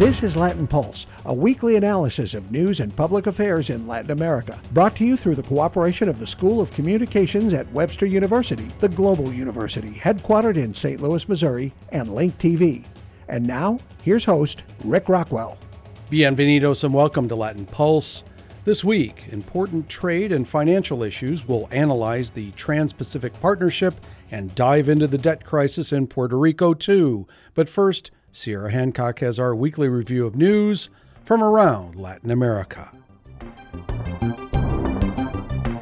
This is Latin Pulse, a weekly analysis of news and public affairs in Latin America, brought to you through the cooperation of the School of Communications at Webster University, the global university headquartered in St. Louis, Missouri, and Link TV. And now, here's host Rick Rockwell. Bienvenidos and welcome to Latin Pulse. This week, important trade and financial issues will analyze the Trans Pacific Partnership and dive into the debt crisis in Puerto Rico, too. But first, Sierra Hancock has our weekly review of news from around Latin America.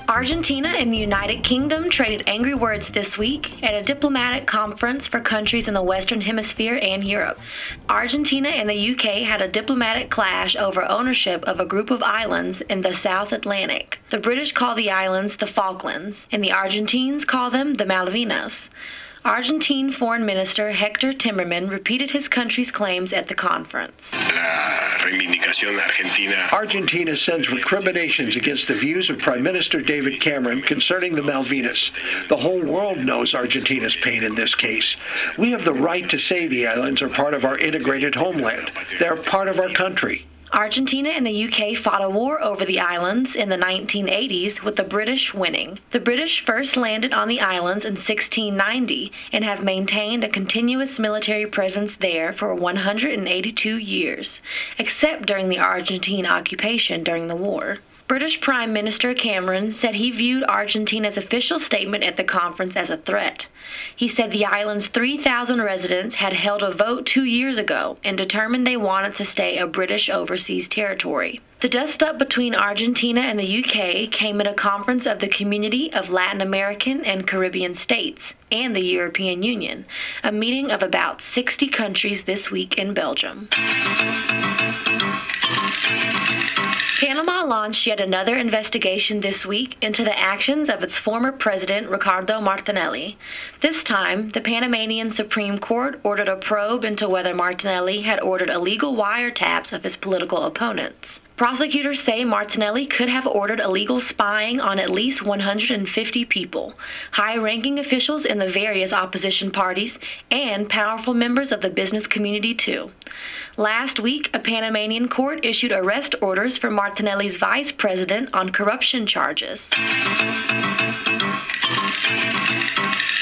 Argentina and the United Kingdom traded angry words this week at a diplomatic conference for countries in the Western Hemisphere and Europe. Argentina and the UK had a diplomatic clash over ownership of a group of islands in the South Atlantic. The British call the islands the Falklands, and the Argentines call them the Malvinas. Argentine Foreign Minister Hector Timerman repeated his country's claims at the conference. Argentina sends recriminations against the views of Prime Minister David Cameron concerning the Malvinas. The whole world knows Argentina's pain in this case. We have the right to say the islands are part of our integrated homeland. They're part of our country. Argentina and the UK fought a war over the islands in the 1980s, with the British winning. The British first landed on the islands in 1690 and have maintained a continuous military presence there for 182 years, except during the Argentine occupation during the war. British Prime Minister Cameron said he viewed Argentina's official statement at the conference as a threat. He said the island's 3,000 residents had held a vote two years ago and determined they wanted to stay a British overseas territory. The dust up between Argentina and the UK came at a conference of the Community of Latin American and Caribbean States and the European Union, a meeting of about 60 countries this week in Belgium. Panama launched yet another investigation this week into the actions of its former president, Ricardo Martinelli. This time, the Panamanian Supreme Court ordered a probe into whether Martinelli had ordered illegal wiretaps of his political opponents. Prosecutors say Martinelli could have ordered illegal spying on at least 150 people, high ranking officials in the various opposition parties, and powerful members of the business community, too. Last week, a Panamanian court issued arrest orders for Martinelli's vice president on corruption charges.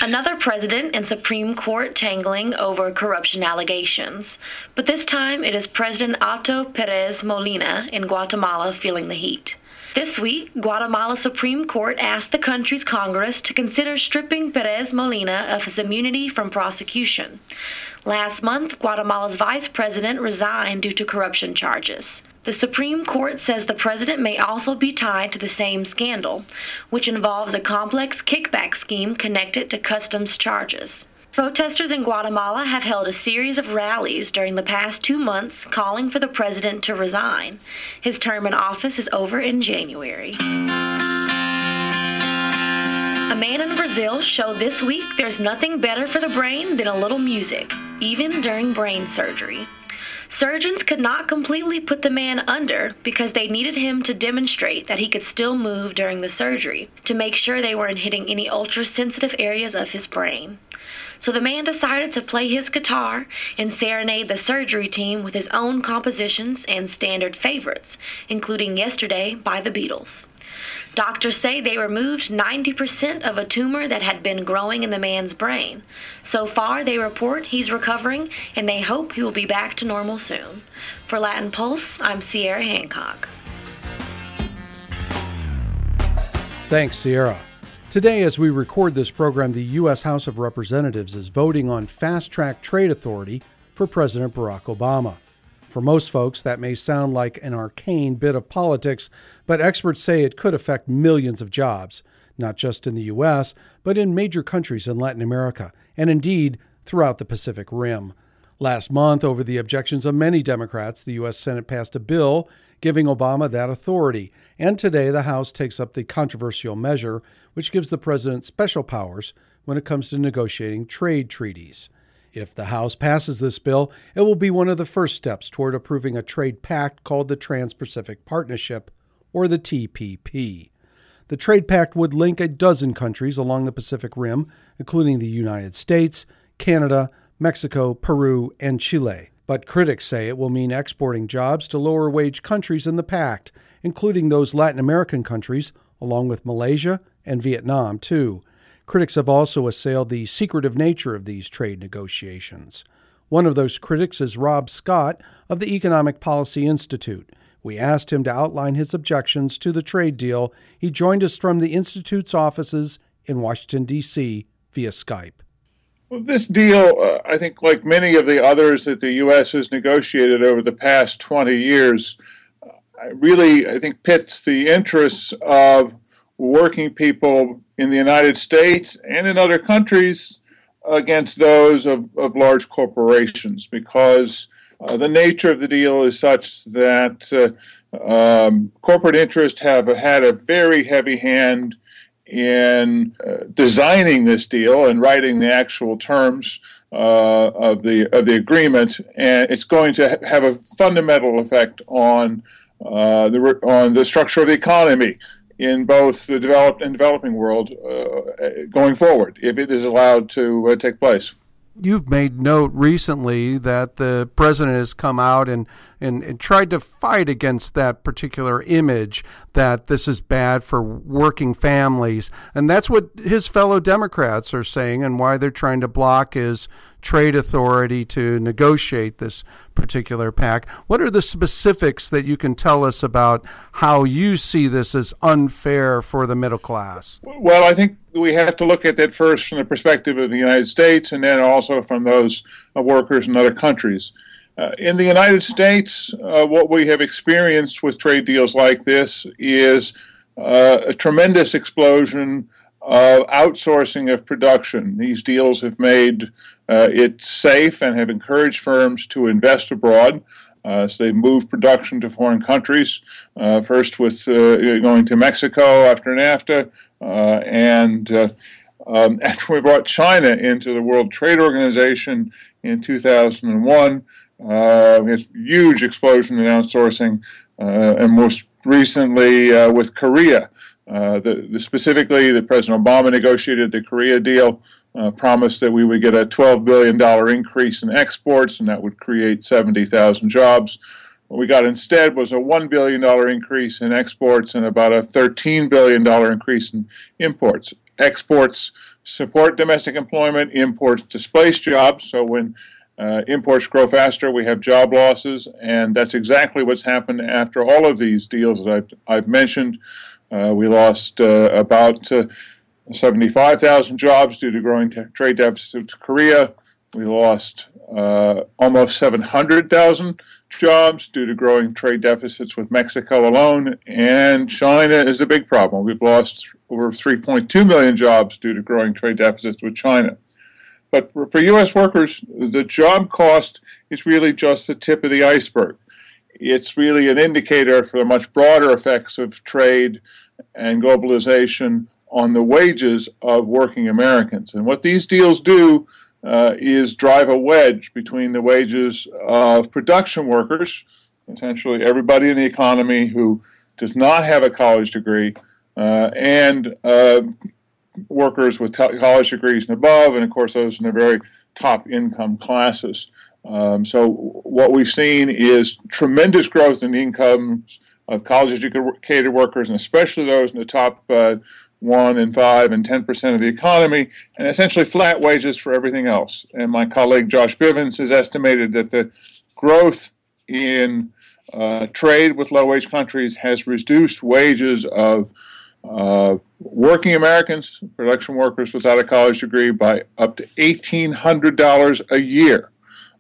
Another president and Supreme Court tangling over corruption allegations. But this time it is President Otto Perez Molina in Guatemala feeling the heat. This week, Guatemala Supreme Court asked the country's Congress to consider stripping Perez Molina of his immunity from prosecution. Last month, Guatemala's vice president resigned due to corruption charges. The Supreme Court says the president may also be tied to the same scandal, which involves a complex kickback scheme connected to customs charges. Protesters in Guatemala have held a series of rallies during the past two months calling for the president to resign. His term in office is over in January. A man in Brazil showed this week there's nothing better for the brain than a little music, even during brain surgery. Surgeons could not completely put the man under because they needed him to demonstrate that he could still move during the surgery to make sure they weren't hitting any ultra sensitive areas of his brain. So the man decided to play his guitar and serenade the surgery team with his own compositions and standard favorites, including Yesterday by the Beatles. Doctors say they removed 90% of a tumor that had been growing in the man's brain. So far, they report he's recovering and they hope he will be back to normal soon. For Latin Pulse, I'm Sierra Hancock. Thanks, Sierra. Today, as we record this program, the U.S. House of Representatives is voting on fast track trade authority for President Barack Obama. For most folks, that may sound like an arcane bit of politics, but experts say it could affect millions of jobs, not just in the U.S., but in major countries in Latin America, and indeed throughout the Pacific Rim. Last month, over the objections of many Democrats, the U.S. Senate passed a bill giving Obama that authority, and today the House takes up the controversial measure, which gives the president special powers when it comes to negotiating trade treaties. If the House passes this bill, it will be one of the first steps toward approving a trade pact called the Trans Pacific Partnership, or the TPP. The trade pact would link a dozen countries along the Pacific Rim, including the United States, Canada, Mexico, Peru, and Chile. But critics say it will mean exporting jobs to lower wage countries in the pact, including those Latin American countries, along with Malaysia and Vietnam, too. Critics have also assailed the secretive nature of these trade negotiations. One of those critics is Rob Scott of the Economic Policy Institute. We asked him to outline his objections to the trade deal. He joined us from the Institute's offices in Washington, D.C. via Skype. Well, this deal, uh, I think, like many of the others that the U.S. has negotiated over the past 20 years, uh, really, I think, pits the interests of working people in the United States and in other countries against those of, of large corporations because uh, the nature of the deal is such that uh, um, corporate interests have had a very heavy hand in uh, designing this deal and writing the actual terms uh, of the of the agreement, and it's going to have a fundamental effect on uh, the on the structure of the economy in both the developed and developing world uh, going forward if it is allowed to uh, take place you've made note recently that the president has come out and, and, and, tried to fight against that particular image that this is bad for working families. And that's what his fellow Democrats are saying and why they're trying to block his trade authority to negotiate this particular pact. What are the specifics that you can tell us about how you see this as unfair for the middle class? Well, I think we have to look at that first from the perspective of the United States and then also from those uh, workers in other countries. Uh, in the United States, uh, what we have experienced with trade deals like this is uh, a tremendous explosion of outsourcing of production. These deals have made uh, it safe and have encouraged firms to invest abroad. Uh, so they've moved production to foreign countries, uh, first with uh, going to Mexico after NAFTA, and uh, um, after we brought China into the World Trade Organization in 2001. we had a huge explosion in outsourcing, and most recently with Korea. The, the, specifically, that President Obama negotiated the Korea deal, uh, promised that we would get a $12 billion increase in exports, and that would create 70,000 jobs. What we got instead was a $1 billion increase in exports and about a $13 billion increase in imports. Exports support domestic employment, imports displace jobs. So when uh, imports grow faster, we have job losses, and that's exactly what's happened after all of these deals that I've, I've mentioned. Uh, we lost uh, about uh, 75,000 jobs due to growing t- trade deficits to Korea. We lost uh, almost 700,000 jobs due to growing trade deficits with Mexico alone. And China is a big problem. We've lost over 3.2 million jobs due to growing trade deficits with China. But for U.S. workers, the job cost is really just the tip of the iceberg. It's really an indicator for the much broader effects of trade and globalization on the wages of working Americans. And what these deals do uh, is drive a wedge between the wages of production workers, essentially everybody in the economy who does not have a college degree, uh, and uh, workers with t- college degrees and above, and of course, those in the very top income classes. Um, so, what we've seen is tremendous growth in incomes of college educated workers, and especially those in the top uh, one and five and 10% of the economy, and essentially flat wages for everything else. And my colleague Josh Bivens has estimated that the growth in uh, trade with low wage countries has reduced wages of uh, working Americans, production workers without a college degree, by up to $1,800 a year.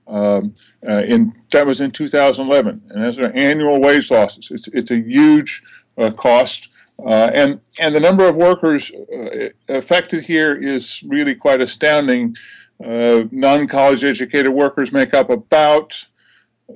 Um, uh, in that was in 2011, and those are annual wage losses. It's it's a huge uh, cost uh, and and the number of workers uh, affected here is really quite astounding. Uh, non-college educated workers make up about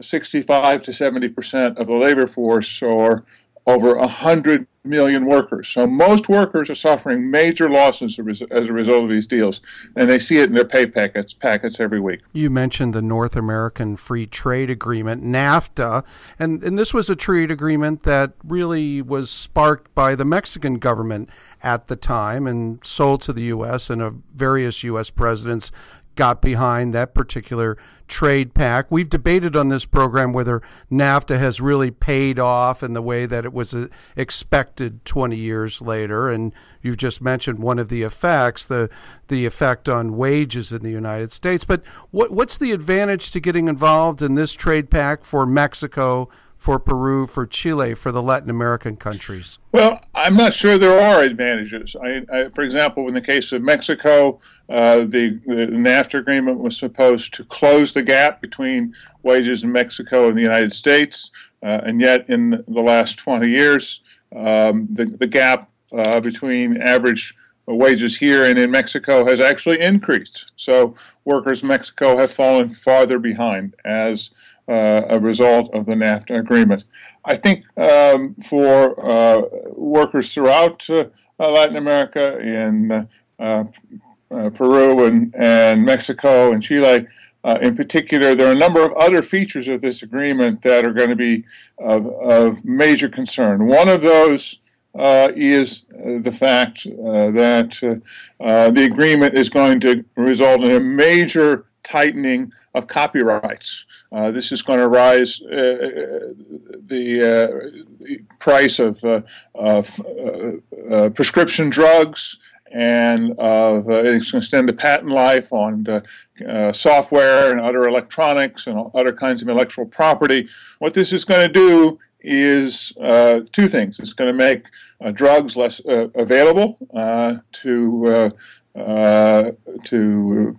65 to 70 percent of the labor force, or over 100 million workers. So most workers are suffering major losses as a result of these deals, and they see it in their pay packets packets every week. You mentioned the North American Free Trade Agreement, NAFTA, and, and this was a trade agreement that really was sparked by the Mexican government at the time and sold to the U.S. and various U.S. presidents got behind that particular trade pact. We've debated on this program whether NAFTA has really paid off in the way that it was uh, expected 20 years later. And you've just mentioned one of the effects, the the effect on wages in the United States. But what what's the advantage to getting involved in this trade pact for Mexico? for Peru, for Chile, for the Latin American countries? Well, I'm not sure there are advantages. I, I, for example, in the case of Mexico, uh, the, the, NAFTA agreement was supposed to close the gap between wages in Mexico and the United States, uh, and yet in the last 20 years, um, the, the gap uh, between average wages here and in Mexico has actually increased. So workers in Mexico have fallen farther behind as uh, a result of the NAFTA agreement. I think um, for uh, workers throughout uh, Latin America, in Peru and, and Mexico and Chile, uh, in particular, there are a number of other features of this agreement that are going to be of, of major concern. One of those uh, is uh, the fact that the agreement is going to result in a major tightening of copyrights. Uh, this is going to rise uh, uh the, uh, price of, uh, of prescription drugs and uh, it's going to extend the patent life on uh, software and other electronics and other kinds of intellectual property. What this is going to do is uh, two things. It's going to make drugs less available to to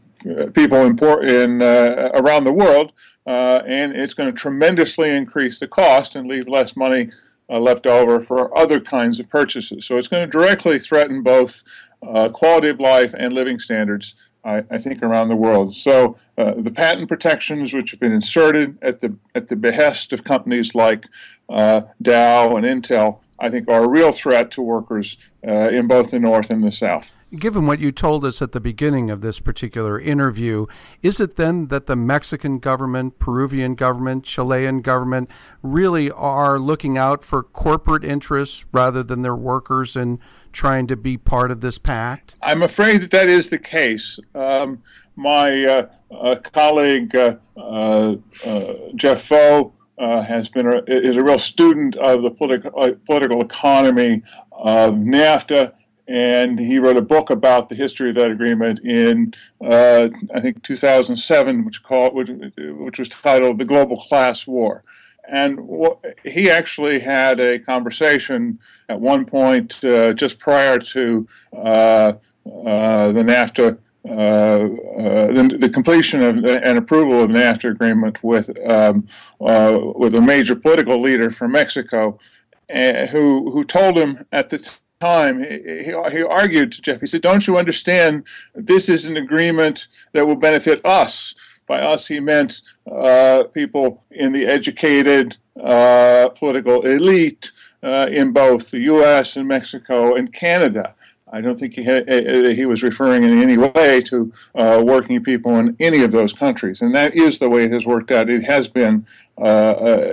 people in, in uh, around the world, uh, and it's going to tremendously increase the cost and leave less money uh, left over for other kinds of purchases. So it's going to directly threaten both uh, quality of life and living standards. I, I think around the world. So uh, the patent protections, which have been inserted at the at the behest of companies like uh, Dow and Intel, I think are a real threat to workers in both the North and the South. Given what you told us at the beginning of this particular interview, is it then that the Mexican government, Peruvian government, Chilean government really are looking out for corporate interests rather than their workers and trying to be part of this pact? I'm afraid that that is the case. Um, my uh, uh, colleague uh, uh, uh Jeff Faux uh, has been a, is a real student of the political political economy of NAFTA and he wrote a book about the history of that agreement in uh, I think 2007, which called which, was titled "The Global Class War." And he actually had a conversation at one point uh, just prior to uh, uh the NAFTA. Uh, uh, the, the, completion of and approval of the NAFTA agreement with um, with a major political leader from Mexico, who who told him at the time, he, he argued to Jeff, he said, Don't you understand? This is an agreement that will benefit us. By us, he meant uh, people in the educated uh, political elite uh, in both the U.S. and Mexico and Canada. I don't think he, had, he was referring in any way to uh, working people in any of those countries, and that is the way it has worked out. It has been uh, uh,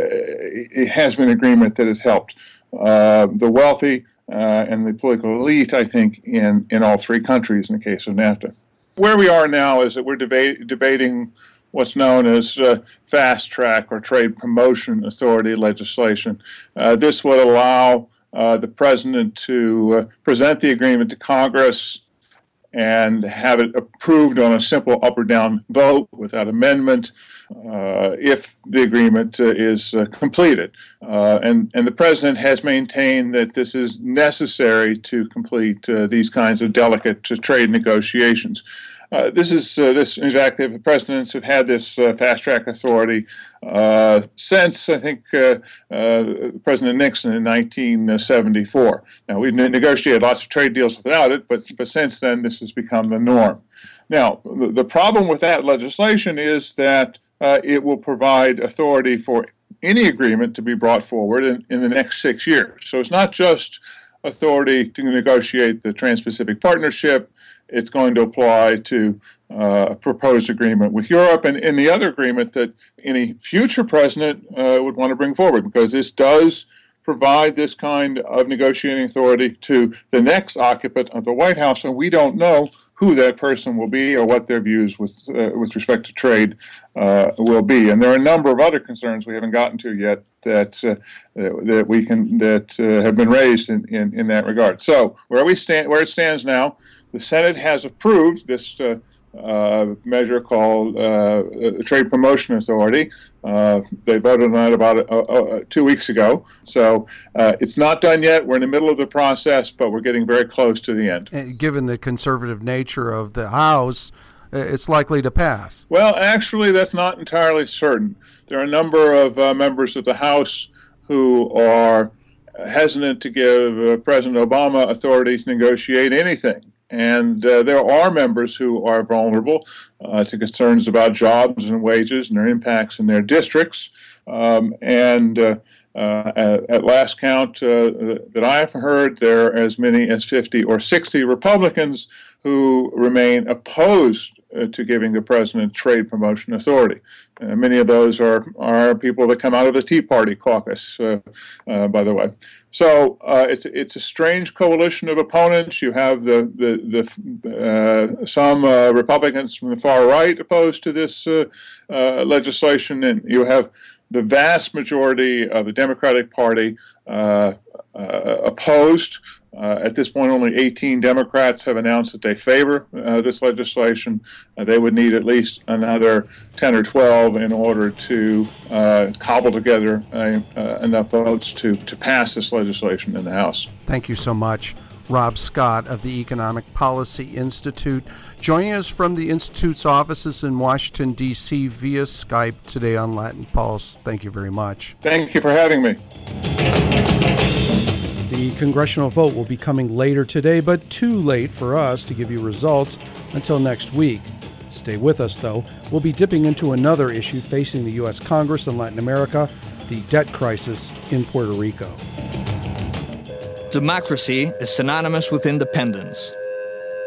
it has been agreement that has helped the wealthy uh, and the political elite, I think, in, in all three countries in the case of NAFTA. Where we are now is that we're deba- debating what's known as uh, fast track or trade promotion authority legislation. Uh, this would allow uh, the president to uh, present the agreement to Congress and have it approved on a simple up or down vote without amendment uh, if the agreement uh, is uh, completed. Uh, and, and the president has maintained that this is necessary to complete uh, these kinds of delicate trade negotiations. Uh, this is uh, this in fact the presidents have had this uh, fast track authority uh, since I think uh, President Nixon in 1974. Now we've negotiated lots of trade deals without it, but but since then this has become the norm. Now the, the problem with that legislation is that it will provide authority for any agreement to be brought forward in, in the next six years. So it's not just authority to negotiate the Trans-Pacific Partnership it's going to apply to uh, a proposed agreement with Europe and any other agreement that any future president uh, would want to bring forward because this does provide this kind of negotiating authority to the next occupant of the White House, and we don't know who that person will be or what their views with uh, with respect to trade uh, will be. And there are a number of other concerns we haven't gotten to yet that uh, that we can that uh, have been raised in, in, in, that regard. So where we stand, where it stands now, the Senate has approved this uh, uh, measure called uh, Trade Promotion Authority. Uh, they voted on it about uh, uh, two weeks ago. So uh, it's not done yet. We're in the middle of the process, but we're getting very close to the end. And given the conservative nature of the House, it's likely to pass. Well, actually, that's not entirely certain. There are a number of members of the House who are hesitant to give President Obama authority to negotiate anything. And uh, there are members who are vulnerable uh, to concerns about jobs and wages and their impacts in their districts. Um, and uh, uh at, at, last count uh, that I have heard, there are as many as 50 or 60 Republicans who remain opposed Uh, to giving the president trade promotion authority. Uh, many of those are, are people that come out of the Tea Party caucus, uh, uh, by the way. So uh, it's, it's a strange coalition of opponents. You have the, the, the some Republicans from the far right opposed to this legislation, and you have the vast majority of the Democratic Party uh, uh, opposed. Uh, at this point, only 18 Democrats have announced that they favor uh, this legislation. Uh, they would need at least another 10 or 12 in order to uh, cobble together enough votes to, to pass this legislation in the House. Thank you so much. Rob Scott of the Economic Policy Institute, joining us from the Institute's offices in Washington, D.C. via Skype today on Latin Pulse. Thank you very much. Thank you for having me. The congressional vote will be coming later today, but too late for us to give you results until next week. Stay with us, though. We'll be dipping into another issue facing the U.S. Congress and Latin America the debt crisis in Puerto Rico. Democracy is synonymous with independence.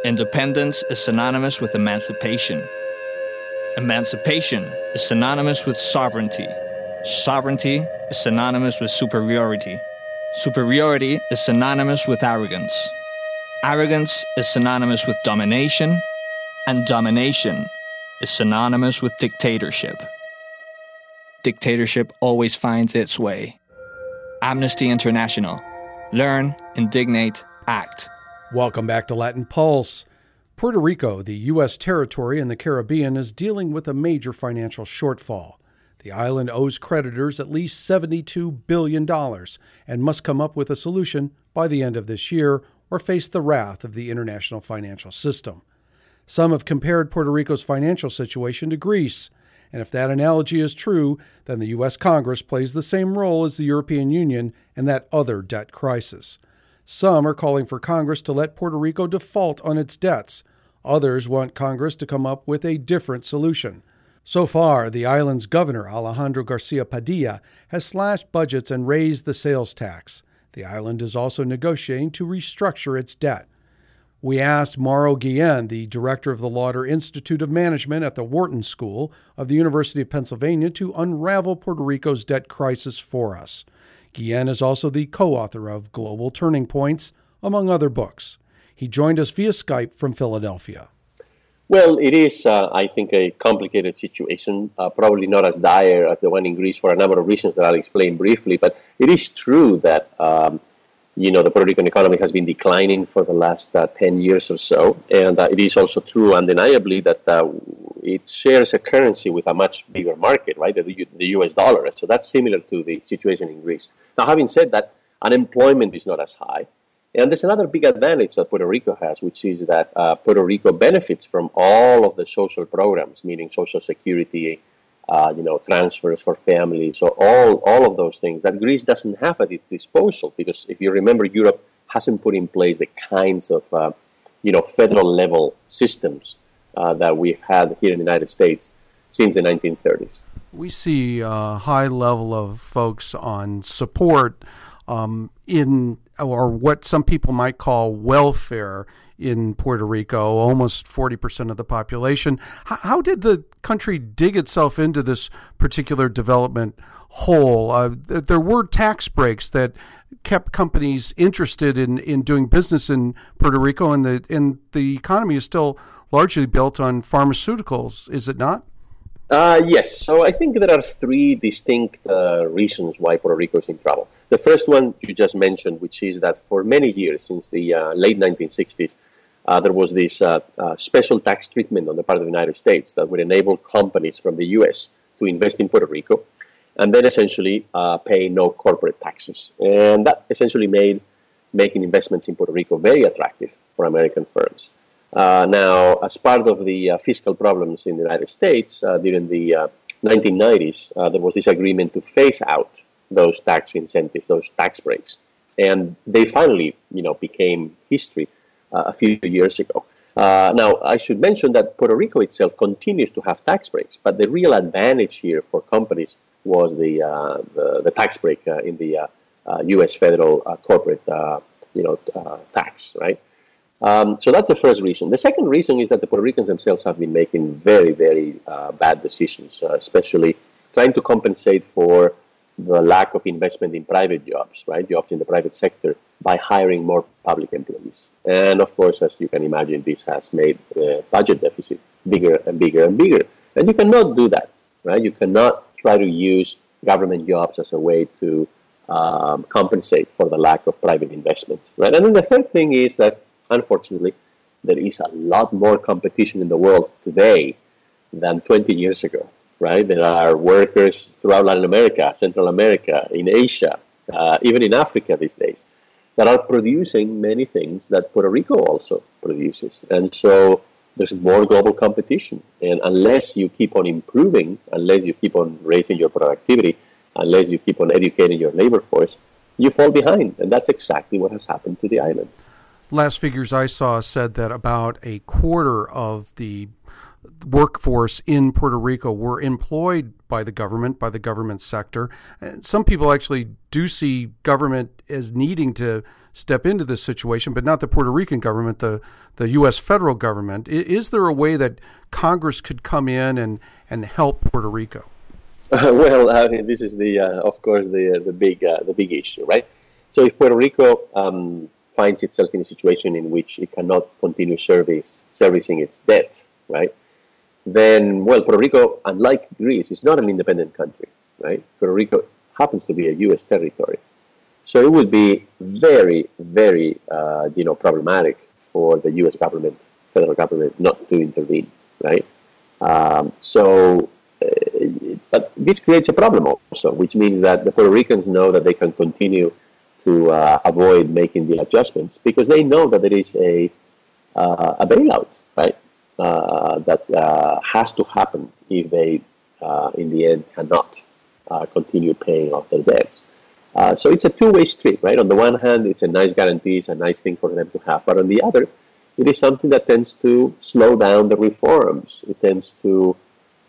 Independence is synonymous with emancipation. Emancipation is synonymous with sovereignty. Sovereignty is synonymous with superiority. Superiority is synonymous with arrogance. Arrogance is synonymous with domination, and domination is synonymous with dictatorship. Dictatorship always finds its way. Amnesty International. Learn, indignate, act. Welcome back to Latin Pulse. Puerto Rico, the U.S. territory in the Caribbean, is dealing with a major financial shortfall. The island owes creditors at least $72 billion and must come up with a solution by the end of this year or face the wrath of the international financial system. Some have compared Puerto Rico's financial situation to Greece, and if that analogy is true, then the U.S. Congress plays the same role as the European Union in that other debt crisis. Some are calling for Congress to let Puerto Rico default on its debts. Others want Congress to come up with a different solution. So far, the island's governor, Alejandro Garcia Padilla, has slashed budgets and raised the sales tax. The island is also negotiating to restructure its debt. We asked Mauro Guillen, the director of the Lauder Institute of Management at the Wharton School of the University of Pennsylvania, to unravel Puerto Rico's debt crisis for us. Guillen is also the co author of Global Turning Points, among other books. He joined us via Skype from Philadelphia. Well, it is, uh, I think, a complicated situation, uh, probably not as dire as the one in Greece for a number of reasons that I'll explain briefly. But it is true that, um, you know, the Puerto Rican economy has been declining for the last uh, 10 years or so. And uh, it is also true, undeniably, that uh, it shares a currency with a much bigger market, right, the, the US dollar. So that's similar to the situation in Greece. Now, having said that, unemployment is not as high. And there's another big advantage that Puerto Rico has, which is that uh, Puerto Rico benefits from all of the social programs, meaning Social Security, uh, you know, transfers for families, so all all of those things that Greece doesn't have at its disposal. Because if you remember, Europe hasn't put in place the kinds of uh, you know federal level systems uh, that we've had here in the United States since the 1930s. We see a high level of folks on support um, in or what some people might call welfare in Puerto Rico, almost 40% of the population. How, how, did the country dig itself into this particular development hole? Uh, there were tax breaks that kept companies interested in, in doing business in Puerto Rico, and the, and the economy is still largely built on pharmaceuticals, is it not? Uh, yes. So I think there are three distinct uh, reasons why Puerto Rico is in trouble. The first one you just mentioned, which is that for many years, since the uh, late 1960s, uh, there was this uh, uh, special tax treatment on the part of the United States that would enable companies from the U.S. to invest in Puerto Rico and then essentially pay no corporate taxes. And that essentially made making investments in Puerto Rico very attractive for American firms. Uh, now, as part of the uh, fiscal problems in the United States uh, during the 1990s, there was this agreement to phase out those tax incentives, those tax breaks, and they finally, you know, became history a few years ago. Uh, now, I should mention that Puerto Rico itself continues to have tax breaks, but the real advantage here for companies was the uh, the, the, tax break uh, in the U.S. federal corporate you know tax, right? Um, so that's the first reason. The second reason is that the Puerto Ricans themselves have been making very, very uh, bad decisions, uh, especially trying to compensate for the lack of investment in private jobs, right? Jobs in the private sector by hiring more public employees. And of course, as you can imagine, this has made the budget deficit bigger and bigger and bigger. And you cannot do that, right? You cannot try to use government jobs as a way to um, compensate for the lack of private investment, right? And then the third thing is that unfortunately, there is a lot more competition in the world today than 20 years ago, right? There are workers throughout Latin America, Central America, in Asia, uh, even in Africa these days, that are producing many things that Puerto Rico also produces. And so there's more global competition. And unless you keep on improving, unless you keep on raising your productivity, unless you keep on educating your labor force, you fall behind. And that's exactly what has happened to the island last figures I saw said that about a quarter of the workforce in Puerto Rico were employed by the government, by the government sector. Some people actually do see government as needing to step into this situation, but not the Puerto Rican government, the, the U.S. federal government. Is there a way that Congress could come in and, and help Puerto Rico? Uh, well, I mean, this is the, uh, of course, the the big uh, the big issue, right? So if Puerto Rico um, finds itself in a situation in which it cannot continue service, servicing its debt, right? Then, well, Puerto Rico, unlike Greece, is not an independent country, right? Puerto Rico happens to be a U.S. territory. So it would be very, very, uh, you know, problematic for the U.S. government, federal government, not to intervene, right? Um, so, uh, but this creates a problem also, which means that the Puerto Ricans know that they can continue to uh, avoid making the adjustments because they know that there is a, uh, a bailout, right? Uh, that uh, has to happen if they, uh, in the end, cannot continue paying off their debts. so it's a two-way street, right? On the one hand, it's a nice guarantee, it's a nice thing for them to have, but on the other, it is something that tends to slow down the reforms. It tends to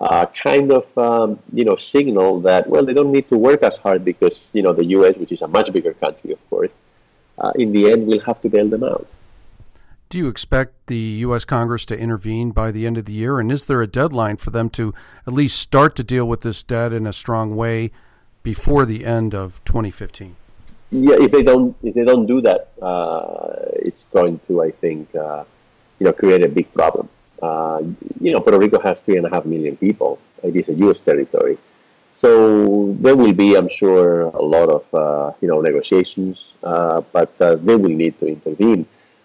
uh, kind of um, you know signal that well they don't need to work as hard because you know the U.S., which is a much bigger country, of course, uh, in the end will have to bail them out. Do you expect the U.S. Congress to intervene by the end of the year, and is there a deadline for them to at least start to deal with this debt in a strong way before the end of 2015? Yeah, if they don't if they don't do that, uh, it's going to I think uh, you know create a big problem. Uh, you know, Puerto Rico has three and a half million people. It is a U.S. territory, so there will be, I'm sure, a lot of uh, you know negotiations, uh, but uh, they will need to intervene.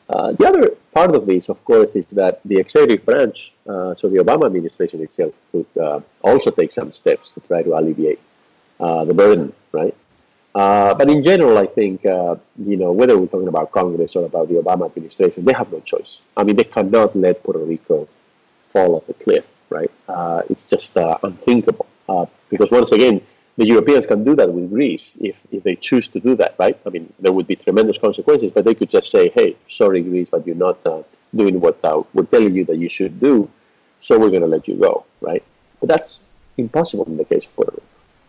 Uh, the other part of this, of course, is that the executive branch, uh, so the Obama administration itself, could also take some steps to try to alleviate the burden, right? Uh, but in general, I think, uh, you know, whether we're talking about Congress or about the Obama administration, they have no choice. I mean, they cannot let Puerto Rico fall off the cliff, right? Uh, it's just uh, unthinkable. Uh, because once again, the Europeans can do that with Greece if, if they choose to do that, right? I mean, there would be tremendous consequences, but they could just say, hey, sorry, Greece, but you're not uh, doing what uh, we're telling you that you should do, so we're going to let you go, right? But that's impossible in the case of Puerto Rico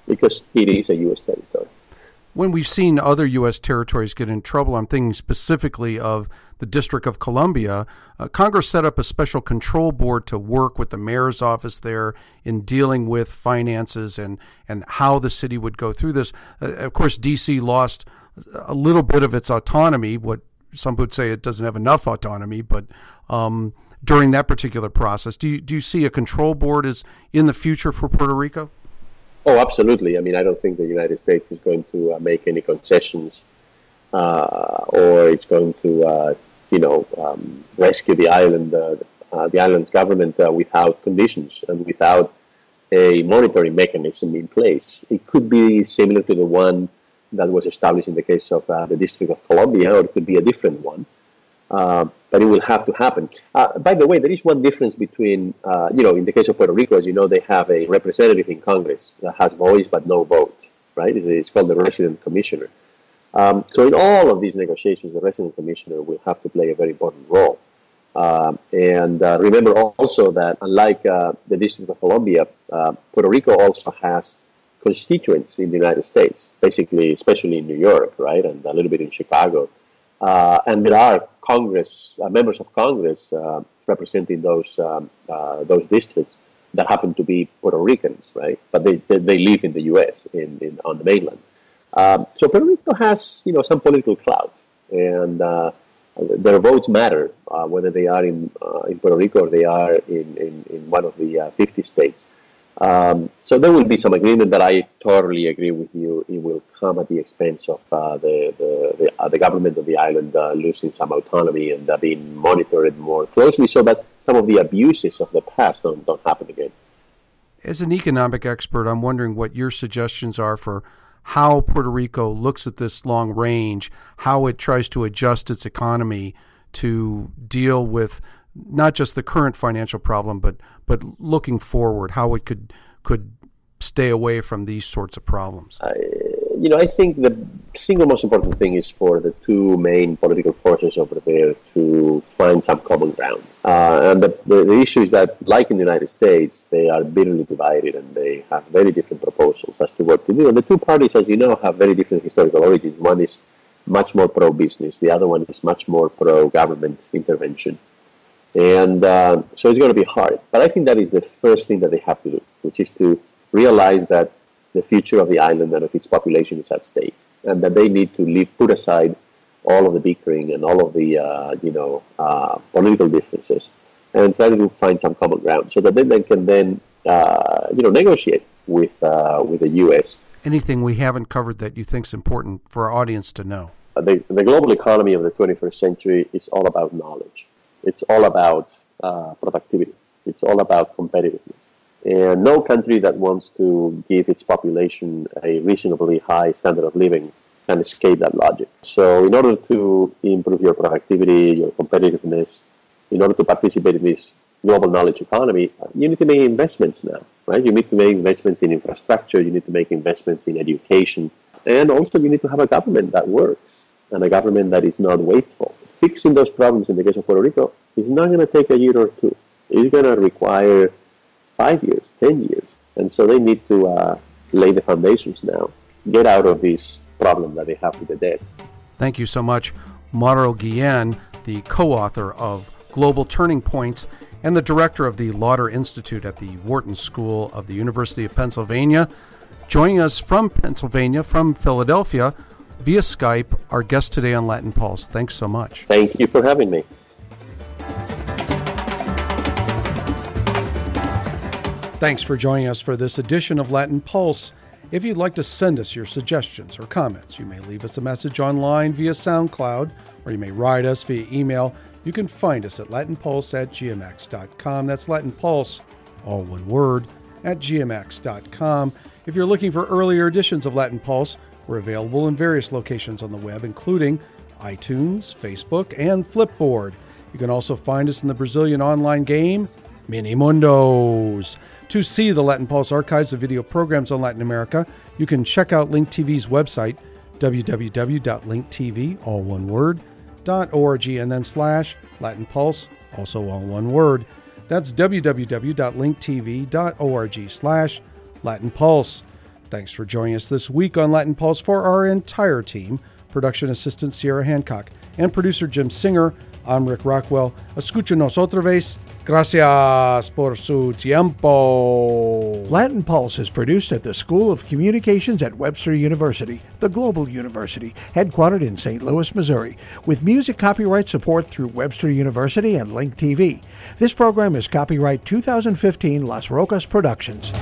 because it is a U.S. territory. when we've seen other U.S. territories get in trouble, I'm thinking specifically of the District of Columbia. Uh, Congress set up a special control board to work with the mayor's office there in dealing with finances and, and how the city would go through this. Uh, of course, D.C. lost a little bit of its autonomy. What some would say it doesn't have enough autonomy, but um, during that particular process, do you, do you see a control board as in the future for Puerto Rico? Oh, absolutely. I mean, I don't think the United States is going to uh, make any concessions uh, or it's going to, uh, you know, um, rescue the island, uh, uh, the island's government uh, without conditions and without a monitoring mechanism in place. It could be similar to the one that was established in the case of the District of Columbia, or it could be a different one. Uh, but it will have to happen. Uh, by the way, there is one difference between, uh, you know, in the case of Puerto Rico, as you know, they have a representative in Congress that has voice but no vote, right? It's, it's called the resident commissioner. Um, so in all of these negotiations, the resident commissioner will have to play a very important role. Um, and uh, remember also that unlike uh, the District of Columbia, uh, Puerto Rico also has constituents in the United States, basically, especially in New York, right, and a little bit in Chicago. Uh, and there are Congress uh, members of Congress uh, representing those um, those districts that happen to be Puerto Ricans, right? But they, they, they live in the U.S. in, in on the mainland. Um, so Puerto Rico has you know some political clout, and uh, their votes matter whether they are in in Puerto Rico or they are in, in, in one of the 50 states. Um, so there will be some agreement, that I totally agree with you. It will come at the expense of uh, the the, the, uh, the, government of the island uh, losing some autonomy and uh, being monitored more closely, so that some of the abuses of the past don't don't happen again. As an economic expert, I'm wondering what your suggestions are for how Puerto Rico looks at this long range, how it tries to adjust its economy to deal with not just the current financial problem, but but looking forward, how it could could stay away from these sorts of problems. You know, I think the single most important thing is for the two main political forces over there to find some common ground. Uh, and the, the, the, issue is that, like in the United States, they are bitterly divided and they have very different proposals as to what to do. And the two parties, as you know, have very different historical origins. One is much more pro business, the other one is much more pro government intervention. And uh, so it's going to be hard. But I think that is the first thing that they have to do, which is to realize that the future of the island and of its population is at stake, and that they need to leave, put aside all of the bickering and all of the uh, you know uh, political differences, and try to find some common ground, so that then they can then uh, you know negotiate with uh, with the U.S. Anything we haven't covered that you think is important for our audience to know? The, the global economy of the 21st century is all about knowledge it's all about uh, productivity. It's all about competitiveness. And no country that wants to give its population a reasonably high standard of living can escape that logic. So, in order to improve your productivity, your competitiveness, in order to participate in this global knowledge economy, you need to make investments now, right? You need to make investments in infrastructure, you need to make investments in education, and also you need to have a government that works and a government that is not wasteful fixing those problems in the case of Puerto Rico is not going to take a year or two. It's going to require five years, ten years. And so they need to uh, lay the foundations now, get out of this problem that they have with the debt. Thank you so much, Mauro Guillen, the co author of Global Turning Points and the director of the Lauder Institute at the Wharton School of the University of Pennsylvania. Joining us from Pennsylvania, from Philadelphia, via Skype, our guest today on Latin Pulse. Thanks so much. Thank you for having me. Thanks for joining us for this edition of Latin Pulse. If you'd like to send us your suggestions or comments, you may leave us a message online via SoundCloud or you may write us via email. You can find us at latinpulse at gmx.com. That's Latin Pulse, all one word, at gmx.com. If you're looking for earlier editions of Latin Pulse, we're available in various locations on the web, including iTunes, Facebook, and Flipboard. You can also find us in the Brazilian online game, Mini Mundos. To see the Latin Pulse archives of video programs on Latin America, you can check out Link TV's website, www.linktv, all one word, .org, and then slash Latin Pulse, also all one word. That's www.linktv.org slash Latin Pulse. Thanks for joining us this week on Latin Pulse for our entire team production assistant Sierra Hancock, and producer Jim Singer. I'm Rick Rockwell. Escúchenos otra vez. Gracias por su tiempo. Latin Pulse is produced at the School of Communications at Webster University, the global university, headquartered in St. Louis, Missouri, with music copyright support through Webster University and Link TV. This program is copyright 2015 Las Rocas Productions.